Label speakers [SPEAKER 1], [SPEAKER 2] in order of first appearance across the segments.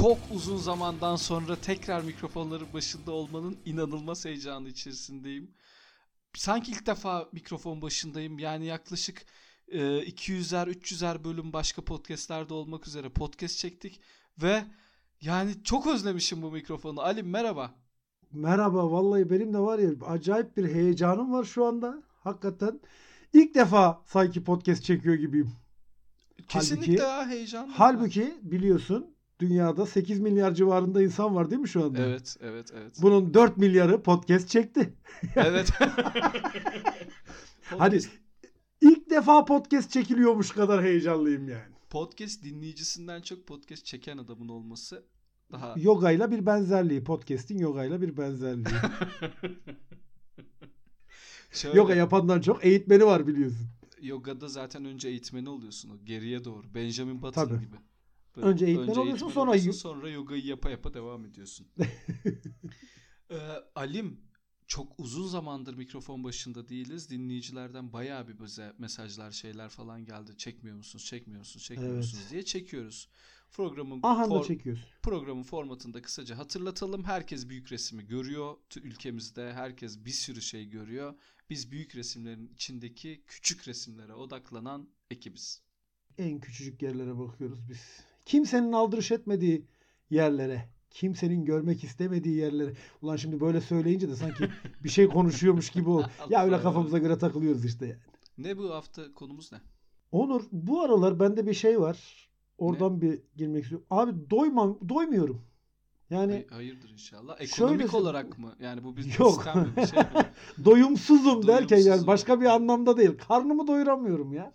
[SPEAKER 1] çok uzun zamandan sonra tekrar mikrofonların başında olmanın inanılmaz heyecanı içerisindeyim. Sanki ilk defa mikrofon başındayım. Yani yaklaşık e, 200'er 300'er bölüm başka podcastlerde olmak üzere podcast çektik ve yani çok özlemişim bu mikrofonu. Ali merhaba.
[SPEAKER 2] Merhaba vallahi benim de var ya acayip bir heyecanım var şu anda. Hakikaten ilk defa sanki podcast çekiyor gibiyim.
[SPEAKER 1] Kesinlikle halbuki, heyecanlı.
[SPEAKER 2] Halbuki biliyorsun dünyada 8 milyar civarında insan var değil mi şu anda?
[SPEAKER 1] Evet, evet, evet.
[SPEAKER 2] Bunun 4 milyarı podcast çekti.
[SPEAKER 1] evet.
[SPEAKER 2] Hadi ilk defa podcast çekiliyormuş kadar heyecanlıyım yani.
[SPEAKER 1] Podcast dinleyicisinden çok podcast çeken adamın olması daha...
[SPEAKER 2] Yogayla bir benzerliği. Podcast'in yogayla bir benzerliği. Şöyle, Yoga yapandan çok eğitmeni var biliyorsun.
[SPEAKER 1] Yogada zaten önce eğitmeni oluyorsun. Geriye doğru. Benjamin Button
[SPEAKER 2] Tabii.
[SPEAKER 1] gibi.
[SPEAKER 2] Böyle önce eğitmen önce oluyorsun sonra oluyorsun,
[SPEAKER 1] sonra yogayı yapa yapa devam ediyorsun. ee, Alim çok uzun zamandır mikrofon başında değiliz. Dinleyicilerden bayağı bir bize mesajlar şeyler falan geldi. Çekmiyor musunuz? Çekmiyor musunuz? Çekmiyor evet. musunuz diye çekiyoruz. Programın
[SPEAKER 2] for, çekiyoruz.
[SPEAKER 1] Programın formatında kısaca hatırlatalım. Herkes büyük resmi görüyor ülkemizde. Herkes bir sürü şey görüyor. Biz büyük resimlerin içindeki küçük resimlere odaklanan ekibiz.
[SPEAKER 2] En küçücük yerlere bakıyoruz biz. Kimsenin aldırış etmediği yerlere, kimsenin görmek istemediği yerlere. Ulan şimdi böyle söyleyince de sanki bir şey konuşuyormuş gibi ol. ya öyle kafamıza göre takılıyoruz işte yani.
[SPEAKER 1] Ne bu hafta konumuz ne?
[SPEAKER 2] Onur bu aralar bende bir şey var. Oradan ne? bir girmek istiyorum. Abi doymam, doymuyorum. Yani
[SPEAKER 1] hayırdır inşallah. Ekonomik şöyle, olarak mı? Yani bu bir
[SPEAKER 2] yok. sistem bir şey mi? Doyumsuzum derken yani başka bir anlamda değil. Karnımı doyuramıyorum ya.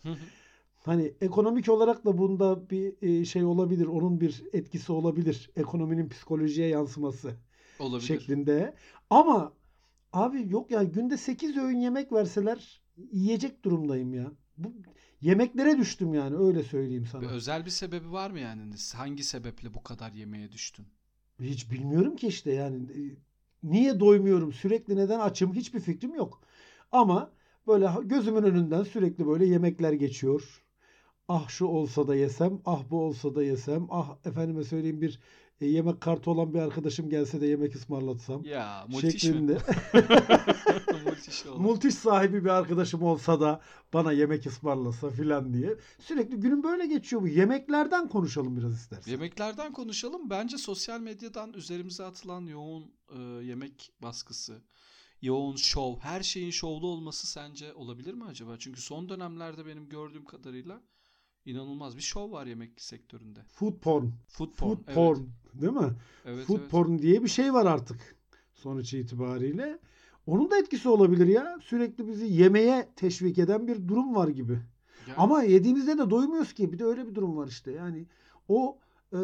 [SPEAKER 2] Hani ekonomik olarak da bunda bir e, şey olabilir. Onun bir etkisi olabilir. Ekonominin psikolojiye yansıması olabilir. şeklinde. Ama abi yok ya günde 8 öğün yemek verseler yiyecek durumdayım ya. Bu yemeklere düştüm yani öyle söyleyeyim sana.
[SPEAKER 1] Bir özel bir sebebi var mı yani? Hangi sebeple bu kadar yemeğe düştün?
[SPEAKER 2] Hiç bilmiyorum ki işte yani e, niye doymuyorum sürekli neden açım hiçbir fikrim yok. Ama böyle gözümün önünden sürekli böyle yemekler geçiyor. Ah şu olsa da yesem, ah bu olsa da yesem, ah efendime söyleyeyim bir e, yemek kartı olan bir arkadaşım gelse de yemek ısmarlatsam.
[SPEAKER 1] Ya multiş şeklinde. mi?
[SPEAKER 2] multiş, multiş sahibi bir arkadaşım olsa da bana yemek ısmarlasa filan diye. Sürekli günün böyle geçiyor bu. Yemeklerden konuşalım biraz istersen.
[SPEAKER 1] Yemeklerden konuşalım. Bence sosyal medyadan üzerimize atılan yoğun e, yemek baskısı, yoğun şov, her şeyin şovlu olması sence olabilir mi acaba? Çünkü son dönemlerde benim gördüğüm kadarıyla inanılmaz bir şov var yemek sektöründe.
[SPEAKER 2] Food porn.
[SPEAKER 1] Food porn.
[SPEAKER 2] Food evet. porn değil mi?
[SPEAKER 1] Evet,
[SPEAKER 2] Food
[SPEAKER 1] evet.
[SPEAKER 2] porn diye bir şey var artık sonuç itibariyle. Onun da etkisi olabilir ya. Sürekli bizi yemeğe teşvik eden bir durum var gibi. Yani... Ama yediğimizde de doymuyoruz ki. Bir de öyle bir durum var işte. Yani o e,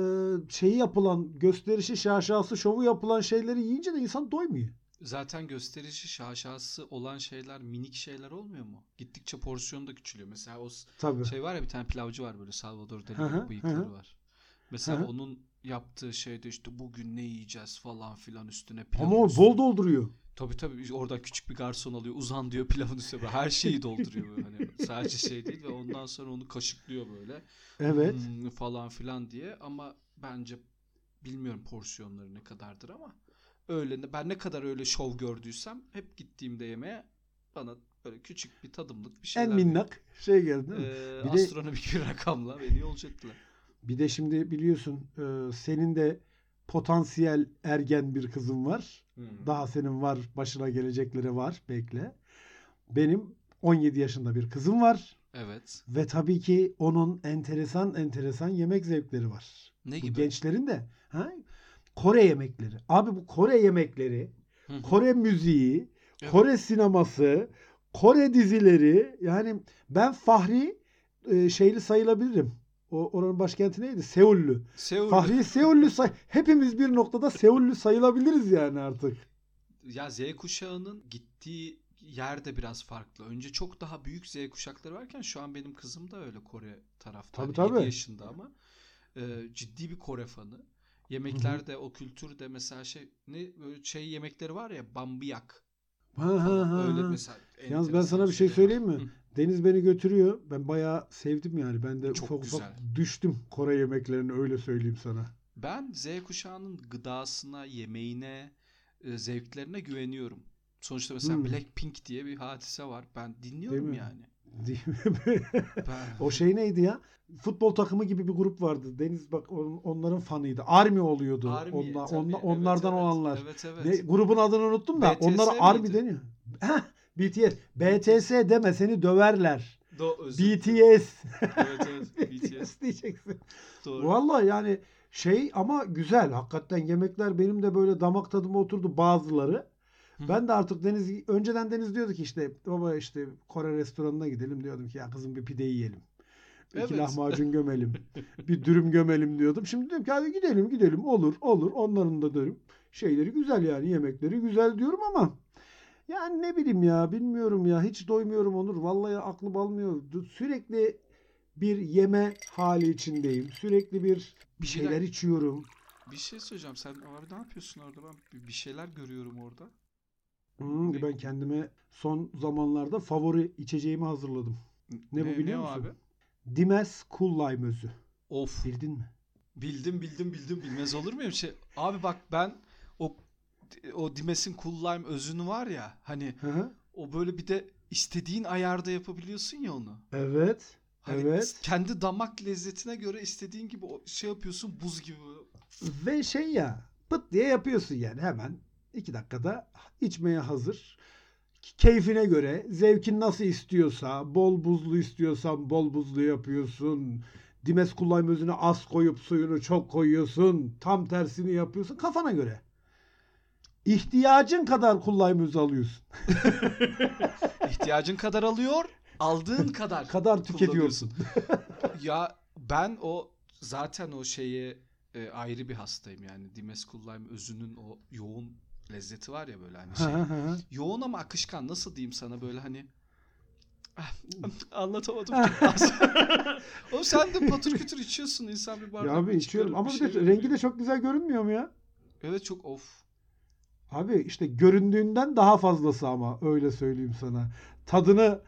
[SPEAKER 2] şeyi yapılan gösterişi, şaşası, şovu yapılan şeyleri yiyince de insan doymuyor.
[SPEAKER 1] Zaten gösterişi şaşası olan şeyler minik şeyler olmuyor mu? Gittikçe porsiyonu da küçülüyor. Mesela o Tabii. şey var ya bir tane pilavcı var böyle Salvador Dali bıyıkları var. Mesela Hı-hı. onun yaptığı şeyde işte bugün ne yiyeceğiz falan filan üstüne
[SPEAKER 2] pilav. Ama o bol dolduruyor.
[SPEAKER 1] Tabii tabii oradan küçük bir garson alıyor uzan diyor pilavın üstüne her şeyi dolduruyor böyle. Hani sadece şey değil ve ondan sonra onu kaşıklıyor böyle.
[SPEAKER 2] Evet.
[SPEAKER 1] Hmm, falan filan diye ama bence bilmiyorum porsiyonları ne kadardır ama öyle ben ne kadar öyle şov gördüysem hep gittiğimde yemeğe bana böyle küçük bir tadımlık bir şeyler.
[SPEAKER 2] En minnak bir, şey geldi değil mi?
[SPEAKER 1] Ee, bir astronomik de, bir rakamla beni yolcu ettiler.
[SPEAKER 2] Bir de şimdi biliyorsun e, senin de potansiyel ergen bir kızın var. Hmm. Daha senin var başına gelecekleri var bekle. Benim 17 yaşında bir kızım var.
[SPEAKER 1] Evet.
[SPEAKER 2] Ve tabii ki onun enteresan enteresan yemek zevkleri var.
[SPEAKER 1] Ne gibi?
[SPEAKER 2] Bu gençlerin de. Ha? Kore yemekleri. Abi bu Kore yemekleri, Kore müziği, evet. Kore sineması, Kore dizileri yani ben Fahri e, şeyli sayılabilirim. O oranın başkenti neydi? Seullü.
[SPEAKER 1] Seullü.
[SPEAKER 2] Fahri Seullü say hepimiz bir noktada Seullü sayılabiliriz yani artık.
[SPEAKER 1] Ya Z kuşağının gittiği yer de biraz farklı. Önce çok daha büyük Z kuşakları varken şu an benim kızım da öyle Kore tarafta.
[SPEAKER 2] Tabii, tabii.
[SPEAKER 1] 7 yaşında ama e, ciddi bir Kore fanı. Yemeklerde o kültürde mesela şey ne böyle şey yemekleri var ya bambiyak.
[SPEAKER 2] Ha, ha, ha, öyle mesela. Yalnız ben sana bir şey söyleyeyim mi? Hı. Deniz beni götürüyor. Ben bayağı sevdim yani. Ben de
[SPEAKER 1] Çok
[SPEAKER 2] ufak
[SPEAKER 1] güzel.
[SPEAKER 2] ufak düştüm Kore yemeklerine öyle söyleyeyim sana.
[SPEAKER 1] Ben Z kuşağının gıdasına, yemeğine, e, zevklerine güveniyorum. Sonuçta mesela
[SPEAKER 2] Hmm.
[SPEAKER 1] Blackpink diye bir hadise var. Ben dinliyorum yani.
[SPEAKER 2] O şey neydi ya? Futbol takımı gibi bir grup vardı. Deniz bak on- onların fanıydı. Army oluyordu.
[SPEAKER 1] Army,
[SPEAKER 2] Onlar,
[SPEAKER 1] tabii.
[SPEAKER 2] onla-
[SPEAKER 1] Evet,
[SPEAKER 2] onlardan
[SPEAKER 1] evet,
[SPEAKER 2] olanlar.
[SPEAKER 1] Evet evet.
[SPEAKER 2] Ne, grubun adını unuttum da
[SPEAKER 1] BTS
[SPEAKER 2] onlara
[SPEAKER 1] miydi?
[SPEAKER 2] Army deniyor. Heh, BTS. BTS deme seni döverler.
[SPEAKER 1] Do.
[SPEAKER 2] BTS.
[SPEAKER 1] Evet evet BTS.
[SPEAKER 2] diyeceksin.
[SPEAKER 1] Doğru.
[SPEAKER 2] Vallahi yani şey ama güzel. Hakikaten yemekler benim de böyle damak tadıma oturdu bazıları. Ben de artık Deniz önceden Deniz diyordu ki işte baba işte Kore restoranına gidelim diyordum ki ya kızım bir pide yiyelim. İki
[SPEAKER 1] Evet.
[SPEAKER 2] lahmacun gömelim. bir dürüm gömelim diyordum. Şimdi diyorum ki hadi gidelim gidelim olur olur onların da diyorum. Şeyleri güzel yani yemekleri güzel diyorum ama yani ne bileyim ya bilmiyorum ya hiç doymuyorum Onur. Vallahi aklım almıyor. Sürekli bir yeme hali içindeyim. Sürekli bir bir şeyler içiyorum.
[SPEAKER 1] Bir şey söyleyeceğim. Sen abi ne yapıyorsun orada? Ben bir- bir şeyler görüyorum orada.
[SPEAKER 2] Hmm,
[SPEAKER 1] Ne?
[SPEAKER 2] ben kendime son zamanlarda favori içeceğimi hazırladım. Ne bu biliyor
[SPEAKER 1] o
[SPEAKER 2] musun?
[SPEAKER 1] abi?
[SPEAKER 2] Dimes Cool Lime özü.
[SPEAKER 1] Of.
[SPEAKER 2] Bildin mi?
[SPEAKER 1] Bildim bildim bildim bilmez olur muyum şey? Abi bak ben o o Dimes'in Cool Lime özünü var ya hani
[SPEAKER 2] Hı hı.
[SPEAKER 1] o böyle bir de istediğin ayarda yapabiliyorsun ya onu.
[SPEAKER 2] Evet.
[SPEAKER 1] Hani
[SPEAKER 2] Evet.
[SPEAKER 1] kendi damak lezzetine göre istediğin gibi şey yapıyorsun buz gibi.
[SPEAKER 2] Ve şey ya pıt diye yapıyorsun yani hemen iki dakikada içmeye hazır. Keyfine göre zevkin nasıl istiyorsa bol buzlu istiyorsan bol buzlu yapıyorsun. Dimes kullanma özüne az koyup suyunu çok koyuyorsun. Tam tersini yapıyorsun kafana göre. İhtiyacın kadar kullanma özü alıyorsun.
[SPEAKER 1] İhtiyacın kadar alıyor, aldığın kadar
[SPEAKER 2] Kadar tüketiyorsun.
[SPEAKER 1] ya ben o zaten o şeye e, ayrı bir hastayım yani. Dimes Lime özünün o yoğun lezzeti var ya böyle hani şey. yoğun ama akışkan nasıl diyeyim sana böyle hani Ah, anlatamadım. o sen de patır kütür içiyorsun insan bir bardak.
[SPEAKER 2] ya abi içiyorum ama bir de
[SPEAKER 1] şey
[SPEAKER 2] rengi de çok güzel görünmüyor mu ya?
[SPEAKER 1] Evet çok of.
[SPEAKER 2] Abi işte göründüğünden daha fazlası ama öyle söyleyeyim sana. Tadını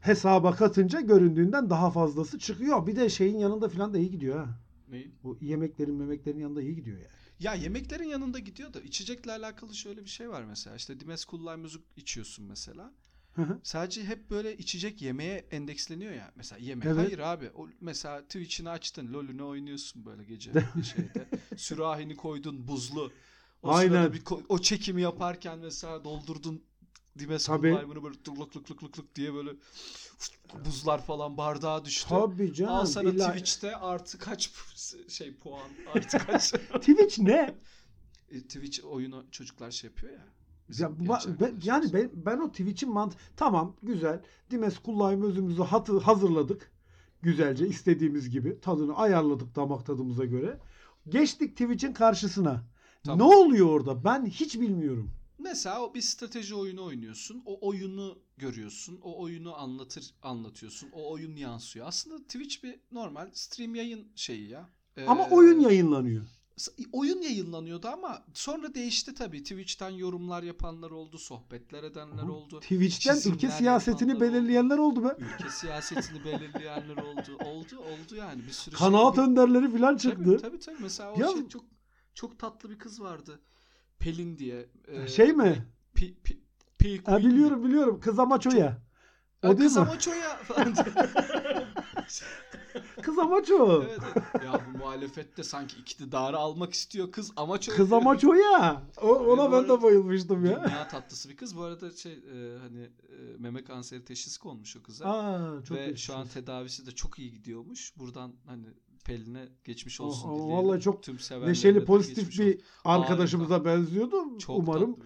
[SPEAKER 2] hesaba katınca göründüğünden daha fazlası çıkıyor. Bir de şeyin yanında falan da iyi gidiyor ha.
[SPEAKER 1] Neyin?
[SPEAKER 2] Bu yemeklerin memeklerin yanında iyi gidiyor yani.
[SPEAKER 1] Ya yemeklerin yanında gidiyor da içecekle alakalı şöyle bir şey var mesela. İşte Dimes Lime müzik içiyorsun mesela.
[SPEAKER 2] Hı hı.
[SPEAKER 1] Sadece hep böyle içecek yemeğe endeksleniyor ya. Mesela yemek.
[SPEAKER 2] Evet.
[SPEAKER 1] Hayır abi. O mesela Twitch'ini açtın. LoL'ünü oynuyorsun böyle gece şeyde. Sürahini koydun buzlu. O
[SPEAKER 2] Aynen.
[SPEAKER 1] bir o çekimi yaparken mesela doldurdun Dimes
[SPEAKER 2] Tabii.
[SPEAKER 1] Böyle lık lık lık lık lık diye böyle buzlar falan bardağa düştü.
[SPEAKER 2] Tabii canım.
[SPEAKER 1] Al sana
[SPEAKER 2] illa-
[SPEAKER 1] Twitch'te artı kaç şey puan artı kaç.
[SPEAKER 2] Twitch ne?
[SPEAKER 1] E, Twitch oyunu çocuklar şey yapıyor ya.
[SPEAKER 2] Ya, ba- ben- yani ben, ben o Twitch'in mant tamam güzel. Dimes kullanma özümüzü hatı hazırladık. Güzelce istediğimiz gibi tadını ayarladık damak tadımıza göre. Geçtik Twitch'in karşısına.
[SPEAKER 1] Tamam.
[SPEAKER 2] Ne oluyor orada? Ben hiç bilmiyorum.
[SPEAKER 1] Mesela o bir strateji oyunu oynuyorsun. O oyunu görüyorsun. O oyunu anlatır anlatıyorsun. O oyun yansıyor. Aslında Twitch bir normal stream yayın şeyi ya. Ee,
[SPEAKER 2] Ama oyun yayınlanıyor.
[SPEAKER 1] oyun yayınlanıyordu ama sonra değişti tabii. Twitch'ten yorumlar yapanlar oldu, sohbetler edenler
[SPEAKER 2] Aha.
[SPEAKER 1] oldu.
[SPEAKER 2] Twitch'ten ülke siyasetini
[SPEAKER 1] yapanlar oldu.
[SPEAKER 2] belirleyenler oldu be.
[SPEAKER 1] Ülke siyasetini belirleyenler oldu. Oldu, oldu yani bir sürü
[SPEAKER 2] Kanaat
[SPEAKER 1] şey.
[SPEAKER 2] önderleri falan çıktı.
[SPEAKER 1] Tabii tabii tabii. Mesela o
[SPEAKER 2] Ya-
[SPEAKER 1] şey çok çok tatlı bir kız vardı. Pelin diye. Ee,
[SPEAKER 2] Şey mi?
[SPEAKER 1] Pi, pi, pi
[SPEAKER 2] Ha, biliyorum biliyorum. Kız Amaço'ya. O değil
[SPEAKER 1] kız
[SPEAKER 2] mi?
[SPEAKER 1] ama çoya falan diye.
[SPEAKER 2] Kız Amaço.
[SPEAKER 1] evet, evet. Ya bu muhalefette sanki iktidarı almak istiyor kız amaç
[SPEAKER 2] Kız Amaço'ya. O, ona ben de bayılmıştım ya.
[SPEAKER 1] Dünya tatlısı bir kız. Bu arada şey e, hani e, meme kanseri teşhisi konmuş o kıza.
[SPEAKER 2] Aa, çok
[SPEAKER 1] Ve şu an tedavisi de çok iyi gidiyormuş. Buradan hani Pelin'e geçmiş olsun
[SPEAKER 2] oh,
[SPEAKER 1] dileyelim.
[SPEAKER 2] vallahi çok
[SPEAKER 1] Tüm
[SPEAKER 2] Neşeli pozitif bir
[SPEAKER 1] olsun.
[SPEAKER 2] arkadaşımıza benziyordu.
[SPEAKER 1] Çok
[SPEAKER 2] Umarım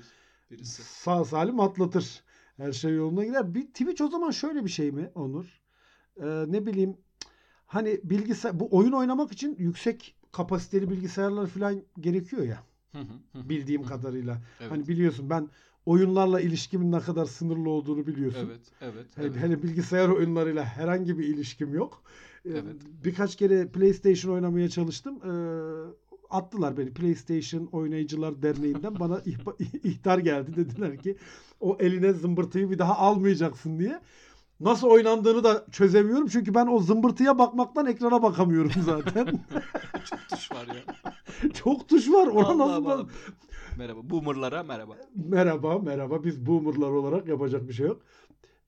[SPEAKER 1] birisi.
[SPEAKER 2] sağ salim atlatır. Her şey yoluna girer. Bir Twitch o zaman şöyle bir şey mi Onur? Ee, ne bileyim hani bilgisayar bu oyun oynamak için yüksek kapasiteli bilgisayarlar falan gerekiyor ya bildiğim kadarıyla.
[SPEAKER 1] Evet.
[SPEAKER 2] Hani biliyorsun ben oyunlarla ilişkimin ne kadar sınırlı olduğunu biliyorsun.
[SPEAKER 1] Evet, evet,
[SPEAKER 2] Hani,
[SPEAKER 1] evet.
[SPEAKER 2] hani bilgisayar oyunlarıyla herhangi bir ilişkim yok. Ee,
[SPEAKER 1] Evet.
[SPEAKER 2] Birkaç kere PlayStation oynamaya çalıştım. Ee, attılar beni PlayStation Oynayıcılar Derneği'nden bana ihtar geldi dediler ki o eline zımbırtıyı bir daha almayacaksın diye. nasıl oynandığını da çözemiyorum. Çünkü ben o zımbırtıya bakmaktan ekrana bakamıyorum zaten.
[SPEAKER 1] Çok tuş var ya.
[SPEAKER 2] Çok tuş var. Ona
[SPEAKER 1] Allah
[SPEAKER 2] nasıl bak-
[SPEAKER 1] Merhaba. Boomer'lara merhaba.
[SPEAKER 2] Merhaba merhaba biz boomerlar olarak yapacak bir şey yok.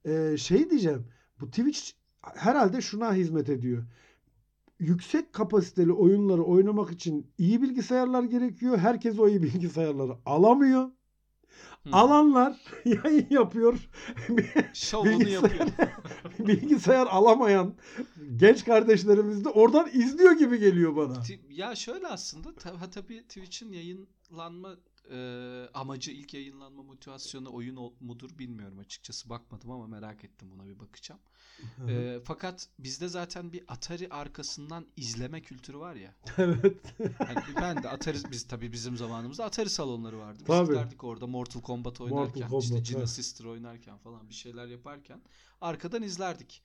[SPEAKER 2] Ee, şey diyeceğim bu Twitch herhalde şuna hizmet ediyor. Yüksek kapasiteli oyunları oynamak için iyi bilgisayarlar gerekiyor. Herkes o iyi bilgisayarları alamıyor.
[SPEAKER 1] Hı.
[SPEAKER 2] Alanlar yayın yapıyor.
[SPEAKER 1] Şovunu
[SPEAKER 2] Bilgisayar-
[SPEAKER 1] yapıyor.
[SPEAKER 2] Bilgisayar alamayan genç kardeşlerimiz de oradan izliyor gibi geliyor bana.
[SPEAKER 1] Ya şöyle aslında tabii Twitch'in yayınlanma e, amacı ilk yayınlanma motivasyonu oyun mudur bilmiyorum açıkçası bakmadım ama merak ettim buna bir bakacağım. E, fakat bizde zaten bir Atari arkasından izleme kültürü var ya.
[SPEAKER 2] evet.
[SPEAKER 1] Hani ben de Atari biz tabii bizim zamanımızda Atari salonları vardı. Biz
[SPEAKER 2] Tabii.
[SPEAKER 1] giderdik orada Mortal Kombat oynarken,
[SPEAKER 2] Kombat,
[SPEAKER 1] işte Gina
[SPEAKER 2] evet.
[SPEAKER 1] Sister oynarken falan bir şeyler yaparken arkadan izlerdik.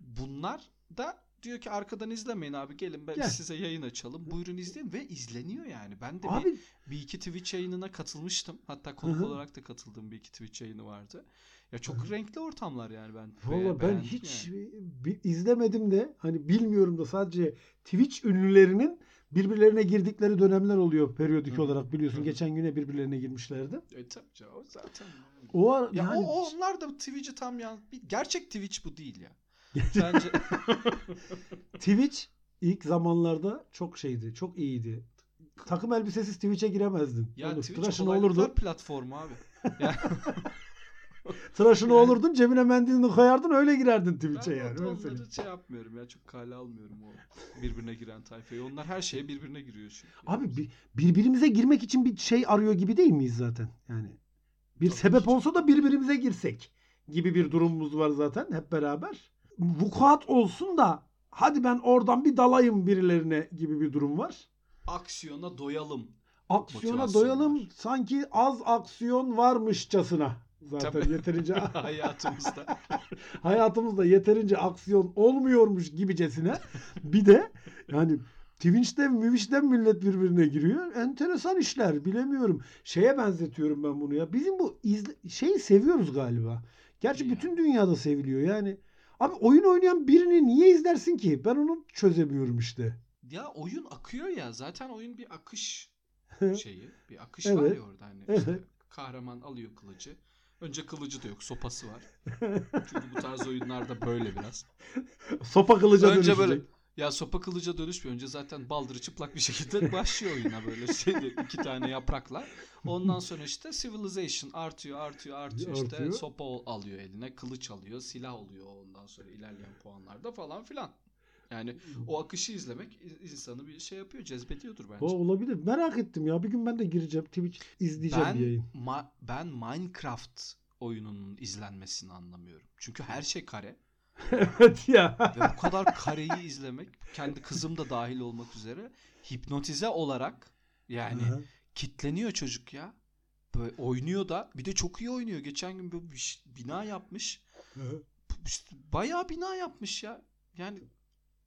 [SPEAKER 1] Bunlar da diyor ki arkadan izlemeyin abi gelin ben
[SPEAKER 2] Gel.
[SPEAKER 1] size yayın açalım. Buyurun izleyin ve izleniyor yani. Ben de bir,
[SPEAKER 2] Abi
[SPEAKER 1] bir iki Twitch yayınına katılmıştım. Hatta konuk
[SPEAKER 2] Hı hı.
[SPEAKER 1] olarak da katıldığım bir iki Twitch yayını vardı. Ya çok
[SPEAKER 2] Hı hı.
[SPEAKER 1] renkli ortamlar yani ben.
[SPEAKER 2] Valla
[SPEAKER 1] be-
[SPEAKER 2] ben hiç
[SPEAKER 1] yani.
[SPEAKER 2] izlemedim de hani bilmiyorum da sadece Twitch ünlülerinin birbirlerine girdikleri dönemler oluyor periyodik
[SPEAKER 1] Hı.
[SPEAKER 2] olarak biliyorsun.
[SPEAKER 1] Hı.
[SPEAKER 2] Geçen güne birbirlerine girmişlerdi.
[SPEAKER 1] E tabii canım, zaten. yani.
[SPEAKER 2] O
[SPEAKER 1] Ya
[SPEAKER 2] yani
[SPEAKER 1] o, onlar da Twitch'i tam ya bir gerçek Twitch bu değil ya. Bence
[SPEAKER 2] Twitch ilk zamanlarda çok şeydi, çok iyiydi. Takım elbisesiz Twitch'e giremezdin.
[SPEAKER 1] ya
[SPEAKER 2] Olur,
[SPEAKER 1] Twitch
[SPEAKER 2] tıraşını
[SPEAKER 1] kolaylıklar
[SPEAKER 2] olurdun.
[SPEAKER 1] platformu abi. Ya,
[SPEAKER 2] Tıraşını
[SPEAKER 1] Yani-
[SPEAKER 2] olurdun, cebine mendilini koyardın, öyle girerdin Twitch'e
[SPEAKER 1] ben
[SPEAKER 2] yani. öyle
[SPEAKER 1] onları şey yapmıyorum ya çok kale almıyorum o birbirine giren tayfayı. Onlar her şeye birbirine giriyor çünkü.
[SPEAKER 2] Abi bi- birbirimize girmek için bir şey arıyor gibi değil miyiz zaten? Yani bir
[SPEAKER 1] Tabii
[SPEAKER 2] sebep
[SPEAKER 1] ki.
[SPEAKER 2] olsa da birbirimize girsek gibi bir durumumuz var zaten hep beraber. Vukuat olsun da hadi ben oradan bir dalayım birilerine gibi bir durum var.
[SPEAKER 1] Aksiyona doyalım.
[SPEAKER 2] Aksiyona doyalım
[SPEAKER 1] var.
[SPEAKER 2] sanki az aksiyon varmışçasına. Zaten
[SPEAKER 1] Tabii.
[SPEAKER 2] yeterince
[SPEAKER 1] hayatımızda.
[SPEAKER 2] hayatımızda yeterince aksiyon olmuyormuş gibicesine. Bir de yani Twitch'ten Twitch'ten millet birbirine giriyor. Enteresan işler bilemiyorum. Şeye benzetiyorum ben bunu ya. Bizim bu izle- şeyi seviyoruz galiba. Gerçi bütün dünyada seviliyor yani. Abi oyun oynayan birini niye izlersin ki? Ben onu çözemiyorum işte.
[SPEAKER 1] ya oyun akıyor ya zaten oyun bir akış şeyi. Bir akış
[SPEAKER 2] Evet.
[SPEAKER 1] var ya orada hani işte kahraman alıyor kılıcı. Önce kılıcı da yok sopası var. Çünkü bu tarz oyunlarda böyle biraz.
[SPEAKER 2] Sopa kılıca
[SPEAKER 1] Önce
[SPEAKER 2] dönüşecek.
[SPEAKER 1] böyle ya sopa kılıca dönüşmüyor. Önce zaten baldırı çıplak bir şekilde başlıyor oyuna böyle şeyde iki tane yaprakla. Ondan sonra işte civilization artıyor artıyor artıyor işte
[SPEAKER 2] Artıyor.
[SPEAKER 1] sopa alıyor eline kılıç alıyor silah oluyor ondan sonra ilerleyen puanlarda falan filan. Yani o akışı izlemek insanı bir şey yapıyor cezbediyordur bence.
[SPEAKER 2] O olabilir. Merak ettim ya. Bir gün ben de gireceğim. Twitch izleyeceğim
[SPEAKER 1] ben
[SPEAKER 2] yayın.
[SPEAKER 1] ma- ben Minecraft oyununun izlenmesini anlamıyorum. Çünkü her şey kare
[SPEAKER 2] evet ya.
[SPEAKER 1] ve bu kadar kareyi izlemek kendi kızım da dahil olmak üzere hipnotize olarak yani
[SPEAKER 2] Aha.
[SPEAKER 1] kitleniyor çocuk ya. Böyle oynuyor da bir de çok iyi oynuyor. Geçen gün böyle bir bina yapmış. İşte Bayağı bina yapmış ya. Yani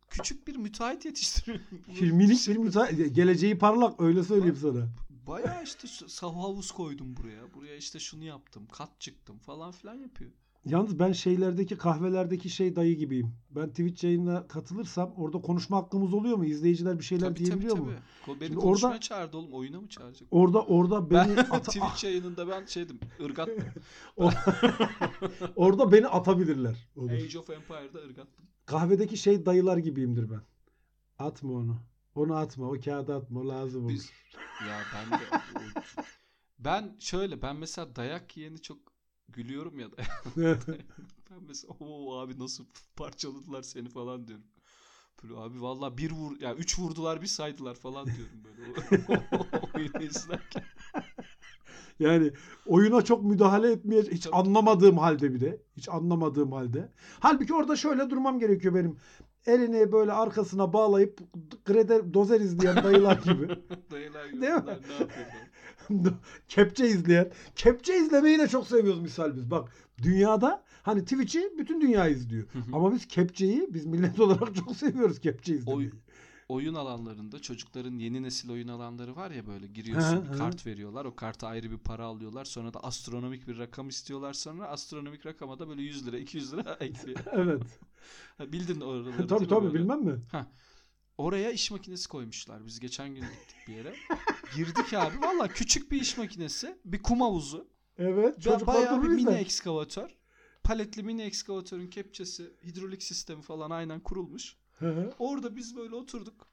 [SPEAKER 1] küçük bir müteahhit yetiştiriyor.
[SPEAKER 2] Minik bir müsa- geleceği parlak öyle söyleyeyim sana.
[SPEAKER 1] Bayağı işte s- sahu havuz koydum buraya. Buraya işte şunu yaptım. Kat çıktım falan filan yapıyor.
[SPEAKER 2] Yalnız ben şeylerdeki kahvelerdeki şey dayı gibiyim. Ben Twitch yayınına katılırsam orada konuşma hakkımız oluyor mu? İzleyiciler bir şeyler
[SPEAKER 1] tabii tabii
[SPEAKER 2] diyebiliyor
[SPEAKER 1] tabii.
[SPEAKER 2] mu?
[SPEAKER 1] Ko- Beni
[SPEAKER 2] Şimdi
[SPEAKER 1] konuşmaya
[SPEAKER 2] orada-
[SPEAKER 1] çağırdı oğlum. Oyuna mı çağıracak?
[SPEAKER 2] Orada orada beni
[SPEAKER 1] Ben
[SPEAKER 2] ata-
[SPEAKER 1] Twitch yayınında ben şeydim. ırgattım.
[SPEAKER 2] orada beni atabilirler. Olur.
[SPEAKER 1] Age of Empire'da ırgattım.
[SPEAKER 2] Kahvedeki şey dayılar gibiyimdir ben. Atma onu. Onu atma. O kağıdı atma. O lazım olur.
[SPEAKER 1] Biz- Ya ben de ben şöyle ben mesela dayak yiyeni çok gülüyorum ya da ben mesela o abi nasıl parçaladılar seni falan diyorum. Böyle abi valla bir vur ya üç vurdular bir saydılar falan diyorum böyle oyunu izlerken.
[SPEAKER 2] Yani oyuna çok müdahale etmeye hiç
[SPEAKER 1] Tabii.
[SPEAKER 2] anlamadığım halde bir de. Hiç anlamadığım halde. Halbuki orada şöyle durmam gerekiyor benim. Elini böyle arkasına bağlayıp greder dozer izleyen dayılar gibi.
[SPEAKER 1] Dayılar
[SPEAKER 2] Değil mi?
[SPEAKER 1] ne.
[SPEAKER 2] Kepçe izleyen. Kepçe izlemeyi de çok seviyoruz misal biz. Bak dünyada hani Twitch'i bütün dünya izliyor. Ama biz kepçeyi biz millet olarak çok seviyoruz kepçe izlemeyi.
[SPEAKER 1] Oy- oyun alanlarında çocukların yeni nesil oyun alanları var ya böyle giriyorsun bir kart veriyorlar. O karta ayrı bir para alıyorlar. Sonra da astronomik bir rakam istiyorlar. Sonra astronomik rakama da böyle 100 lira 200 lira ekliyor.
[SPEAKER 2] Evet.
[SPEAKER 1] Ha, Bildin oraları.
[SPEAKER 2] tabii tabii
[SPEAKER 1] böyle?
[SPEAKER 2] bilmem mi?
[SPEAKER 1] Oraya iş makinesi koymuşlar. Biz geçen gün gittik bir yere. Girdik abi. Valla küçük bir iş makinesi. Bir kum havuzu.
[SPEAKER 2] Evet. Çocuklar
[SPEAKER 1] bayağı bir mini ekskavatör. Paletli mini ekskavatörün kepçesi, hidrolik sistemi falan aynen kurulmuş. Orada biz böyle oturduk.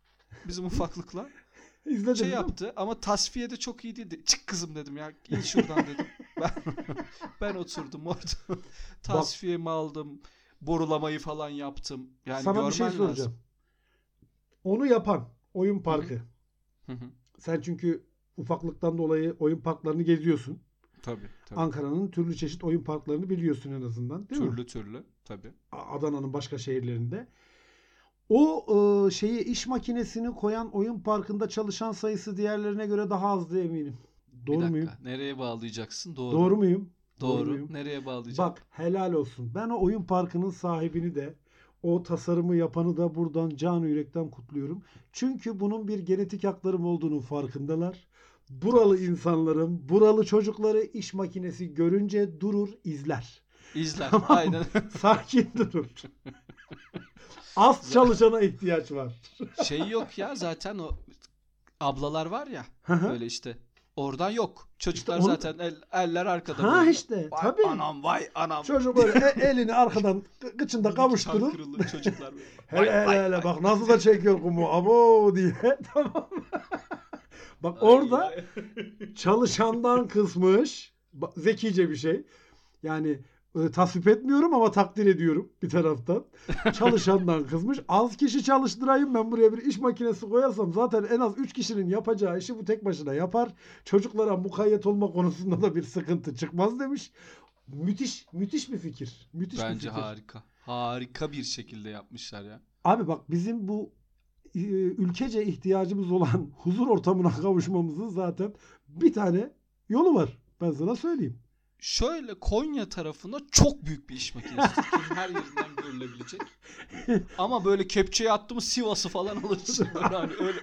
[SPEAKER 1] Bizim ufaklıkla.
[SPEAKER 2] İzledin
[SPEAKER 1] şey yaptı ama tasfiye de çok iyi değildi. Çık kızım dedim ya. İn şuradan dedim. Ben, ben oturdum orada. Tasfiyemi aldım. Borulamayı falan yaptım. Yani
[SPEAKER 2] Sana bir şey
[SPEAKER 1] lazım.
[SPEAKER 2] soracağım. Onu yapan oyun parkı.
[SPEAKER 1] Hı hı.
[SPEAKER 2] Sen çünkü ufaklıktan dolayı oyun parklarını geziyorsun.
[SPEAKER 1] Tabii tabii.
[SPEAKER 2] Ankara'nın türlü çeşit oyun parklarını biliyorsun en azından değil mi?
[SPEAKER 1] türlü türlü tabii.
[SPEAKER 2] Adana'nın başka şehirlerinde. O e, şeyi iş makinesini koyan oyun parkında çalışan sayısı diğerlerine göre daha azdı eminim.
[SPEAKER 1] Bir
[SPEAKER 2] Doğru
[SPEAKER 1] dakika.
[SPEAKER 2] muyum?
[SPEAKER 1] Nereye bağlayacaksın? Doğru.
[SPEAKER 2] Doğru muyum?
[SPEAKER 1] Doğru.
[SPEAKER 2] muyum?
[SPEAKER 1] Nereye bağlayacaksın?
[SPEAKER 2] Bak helal olsun. Ben o oyun parkının sahibini de o tasarımı yapanı da buradan can yürekten kutluyorum. Çünkü bunun bir genetik haklarım olduğunu farkındalar. Buralı insanların, buralı çocukları iş makinesi görünce durur, izler.
[SPEAKER 1] İzler.
[SPEAKER 2] Tamam.
[SPEAKER 1] Aynen.
[SPEAKER 2] Sakin durur. Az çalışana ihtiyaç var.
[SPEAKER 1] şey yok ya zaten o ablalar var ya böyle işte oradan yok. Çocuklar
[SPEAKER 2] İşte onu-
[SPEAKER 1] zaten el, eller arkada.
[SPEAKER 2] ha
[SPEAKER 1] böyle.
[SPEAKER 2] işte
[SPEAKER 1] Vay
[SPEAKER 2] tabii.
[SPEAKER 1] anam vay anam.
[SPEAKER 2] Çocuk böyle e- elini arkadan
[SPEAKER 1] Çan
[SPEAKER 2] kavuşturur.
[SPEAKER 1] kırılır çocuklar böyle.
[SPEAKER 2] Hele
[SPEAKER 1] Vay,
[SPEAKER 2] hele
[SPEAKER 1] vay,
[SPEAKER 2] hele
[SPEAKER 1] vay.
[SPEAKER 2] bak nasıl da çekiyor kumu abo diye. tamam. bak orada
[SPEAKER 1] Ay,
[SPEAKER 2] çalışandan kısmış. Zekice bir şey. Yani e, tasvip etmiyorum ama takdir ediyorum bir taraftan. Çalışandan kızmış. Az kişi çalıştırayım ben buraya bir iş makinesi koyarsam zaten en az 3 kişinin yapacağı işi bu tek başına yapar. Çocuklara mukayyet olma konusunda da bir sıkıntı çıkmaz demiş. Müthiş müthiş bir fikir. Müthiş bir
[SPEAKER 1] Bence
[SPEAKER 2] fikir.
[SPEAKER 1] harika. Harika bir şekilde yapmışlar ya.
[SPEAKER 2] Abi bak bizim bu e, ülkece ihtiyacımız olan huzur ortamına kavuşmamızın zaten bir tane yolu var. Ben sana söyleyeyim.
[SPEAKER 1] Şöyle Konya tarafına çok büyük bir iş makinesi. Her yerinden görülebilecek. Ama böyle kepçeye attı mı Sivas'ı falan alırsın. Böyle hani öyle,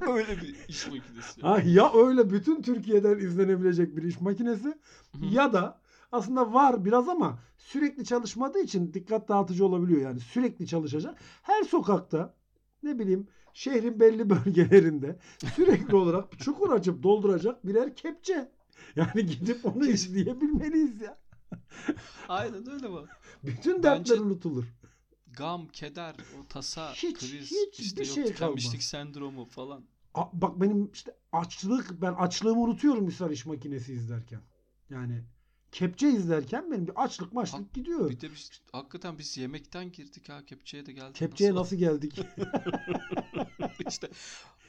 [SPEAKER 1] öyle bir iş makinesi.
[SPEAKER 2] Ha, ya öyle bütün Türkiye'den izlenebilecek bir iş makinesi
[SPEAKER 1] Hı.
[SPEAKER 2] ya da aslında var biraz ama sürekli çalışmadığı için dikkat dağıtıcı olabiliyor yani sürekli çalışacak. Her sokakta ne bileyim şehrin belli bölgelerinde sürekli olarak çukur açıp dolduracak birer kepçe. Yani gidip onu izleyebilmeliyiz ya.
[SPEAKER 1] Aynen öyle bak.
[SPEAKER 2] Bütün
[SPEAKER 1] Bence-
[SPEAKER 2] dertler unutulur.
[SPEAKER 1] Gam, keder, o tasa,
[SPEAKER 2] Hiç-
[SPEAKER 1] kriz,
[SPEAKER 2] hiç
[SPEAKER 1] işte
[SPEAKER 2] bir
[SPEAKER 1] yok
[SPEAKER 2] şey
[SPEAKER 1] tükenmişlik
[SPEAKER 2] kalmaz.
[SPEAKER 1] sendromu falan.
[SPEAKER 2] A- Bak benim işte açlık ben açlığımı unutuyorum misal iş makinesi izlerken. Yani kepçe izlerken benim bir açlık maçlık
[SPEAKER 1] Hak-
[SPEAKER 2] gidiyor.
[SPEAKER 1] Bir de biz, hakikaten biz yemekten girdik ha kepçeye de geldik.
[SPEAKER 2] Kepçeye nasıl geldik?
[SPEAKER 1] işte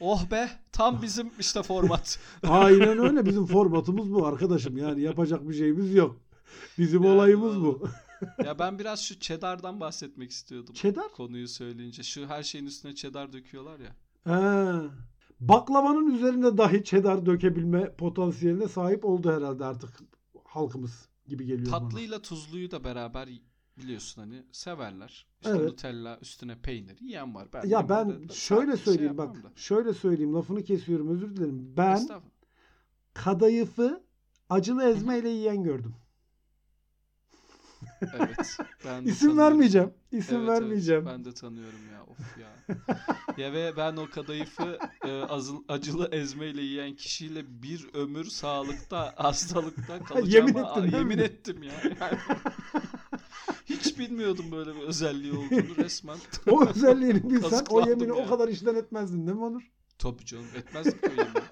[SPEAKER 1] oh be tam bizim işte format.
[SPEAKER 2] Aynen öyle bizim formatımız bu arkadaşım. Yani yapacak bir şeyimiz yok. Bizim
[SPEAKER 1] Yani
[SPEAKER 2] olayımız bu.
[SPEAKER 1] ya ben biraz şu cheddar'dan bahsetmek istiyordum.
[SPEAKER 2] Cheddar?
[SPEAKER 1] Konuyu söyleyince. Şu her şeyin üstüne cheddar döküyorlar ya.
[SPEAKER 2] Ha. Baklavanın üzerine dahi cheddar dökebilme potansiyeline sahip oldu herhalde artık halkımız gibi geliyor bana.
[SPEAKER 1] Tatlıyla tuzluyu da beraber biliyorsun hani severler. İşte
[SPEAKER 2] Evet.
[SPEAKER 1] Nutella üstüne peynir yiyen var. Ben
[SPEAKER 2] Ya ben
[SPEAKER 1] de-
[SPEAKER 2] şöyle
[SPEAKER 1] şey
[SPEAKER 2] söyleyeyim bak.
[SPEAKER 1] yapmam da.
[SPEAKER 2] Şöyle söyleyeyim lafını kesiyorum özür dilerim. Ben kadayıfı acılı ezmeyle yiyen gördüm.
[SPEAKER 1] Evet. Ben de
[SPEAKER 2] İsim
[SPEAKER 1] tanıyorum.
[SPEAKER 2] vermeyeceğim. İsim
[SPEAKER 1] Evet,
[SPEAKER 2] vermeyeceğim.
[SPEAKER 1] Evet, ben de tanıyorum ya. Of ya. ya ve ben o kadayıfı e, azı- acılı ezmeyle yiyen kişiyle bir ömür sağlıkta, hastalıkta kalacağıma
[SPEAKER 2] Yemin ettin değil
[SPEAKER 1] yemin
[SPEAKER 2] mi?
[SPEAKER 1] ettim ya. Yani hiç bilmiyordum böyle bir özelliği olduğunu resmen.
[SPEAKER 2] O özelliğini bilsen o yemini o
[SPEAKER 1] yani.
[SPEAKER 2] kadar işten etmezdin değil mi Onur?
[SPEAKER 1] Tabii canım etmezdim ki o yemini.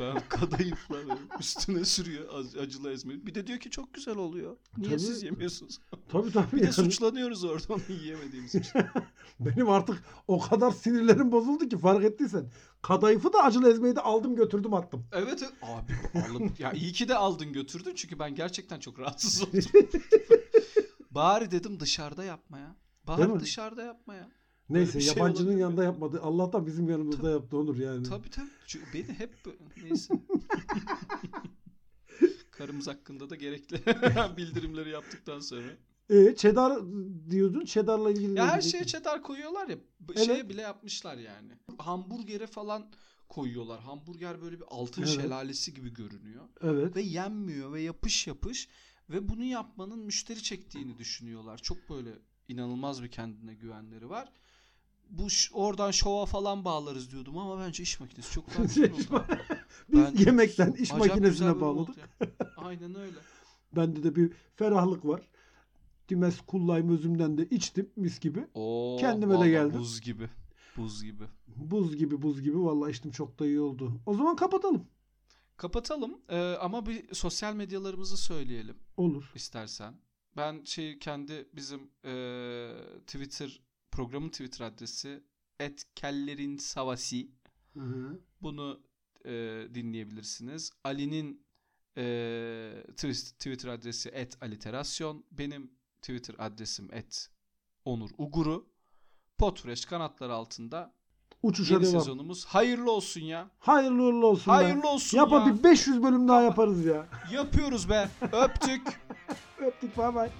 [SPEAKER 1] Ben kadayıfla böyle üstüne sürüyor acılı ezmeyi. Bir de diyor ki çok güzel oluyor. Niye
[SPEAKER 2] Tabii.
[SPEAKER 1] siz yemiyorsunuz?
[SPEAKER 2] Tabii tabii.
[SPEAKER 1] Bir de
[SPEAKER 2] yani.
[SPEAKER 1] suçlanıyoruz orada onu yiyemediğimiz için.
[SPEAKER 2] Benim artık o kadar sinirlerim bozuldu ki fark ettiysen. Kadayıfı da acılı ezmeyi de aldım götürdüm attım.
[SPEAKER 1] Evet evet. abi alıp ya iyi ki de aldın götürdün çünkü ben gerçekten çok rahatsız oldum. Bari dedim dışarıda yapma ya. Bari dışarıda yapma ya.
[SPEAKER 2] Neyse
[SPEAKER 1] bir şey
[SPEAKER 2] yabancının
[SPEAKER 1] mi?
[SPEAKER 2] yanında yapmadı. Allah'tan bizim yanımızda
[SPEAKER 1] Tabii.
[SPEAKER 2] yaptı Onur yani.
[SPEAKER 1] Tabii tabii. Çünkü beni hep neyse. Karımız hakkında da gerekli bildirimleri yaptıktan sonra.
[SPEAKER 2] E, cheddar diyordun. Cheddar'la ilgili
[SPEAKER 1] Ya her şeye cheddar koyuyorlar ya.
[SPEAKER 2] Evet.
[SPEAKER 1] Şeye bile yapmışlar yani. Hamburgere falan koyuyorlar. Hamburger böyle bir altın
[SPEAKER 2] Evet.
[SPEAKER 1] şelalesi gibi görünüyor.
[SPEAKER 2] Evet.
[SPEAKER 1] Ve yenmiyor ve yapış yapış. Ve bunu yapmanın müşteri çektiğini düşünüyorlar. Çok böyle inanılmaz bir kendine güvenleri var. Bu oradan şova falan bağlarız diyordum ama bence iş makinesi çok oldu.
[SPEAKER 2] Biz
[SPEAKER 1] Bence
[SPEAKER 2] yemekten iş makinesine bağladık.
[SPEAKER 1] Aynen öyle.
[SPEAKER 2] Bende de bir ferahlık var. Dimes kullayım özümden de içtim mis gibi.
[SPEAKER 1] Oo,
[SPEAKER 2] Kendime de geldim.
[SPEAKER 1] Buz gibi. Buz gibi.
[SPEAKER 2] Buz gibi buz gibi vallahi içtim çok da iyi oldu. O zaman kapatalım.
[SPEAKER 1] Kapatalım Ee, ama bir sosyal medyalarımızı söyleyelim
[SPEAKER 2] Olur.
[SPEAKER 1] istersen. Ben şey kendi bizim ee, Twitter programın Twitter adresi @kellerinsavasi.
[SPEAKER 2] Hı hı.
[SPEAKER 1] Bunu ee, dinleyebilirsiniz. Ali'nin ee, Twitter, Twitter adresi @aliterasyon. Benim Twitter adresim @onur uguru. Potfresh kanatları altında
[SPEAKER 2] Uçuşa
[SPEAKER 1] yeni
[SPEAKER 2] devam.
[SPEAKER 1] sezonumuz hayırlı olsun ya.
[SPEAKER 2] Hayırlı uğurlu olsun. be.
[SPEAKER 1] Hayırlı olsun
[SPEAKER 2] Yap
[SPEAKER 1] ya.
[SPEAKER 2] bir 500 bölüm daha yaparız ya.
[SPEAKER 1] Yapıyoruz be. Öptük.
[SPEAKER 2] Öptük bay bay.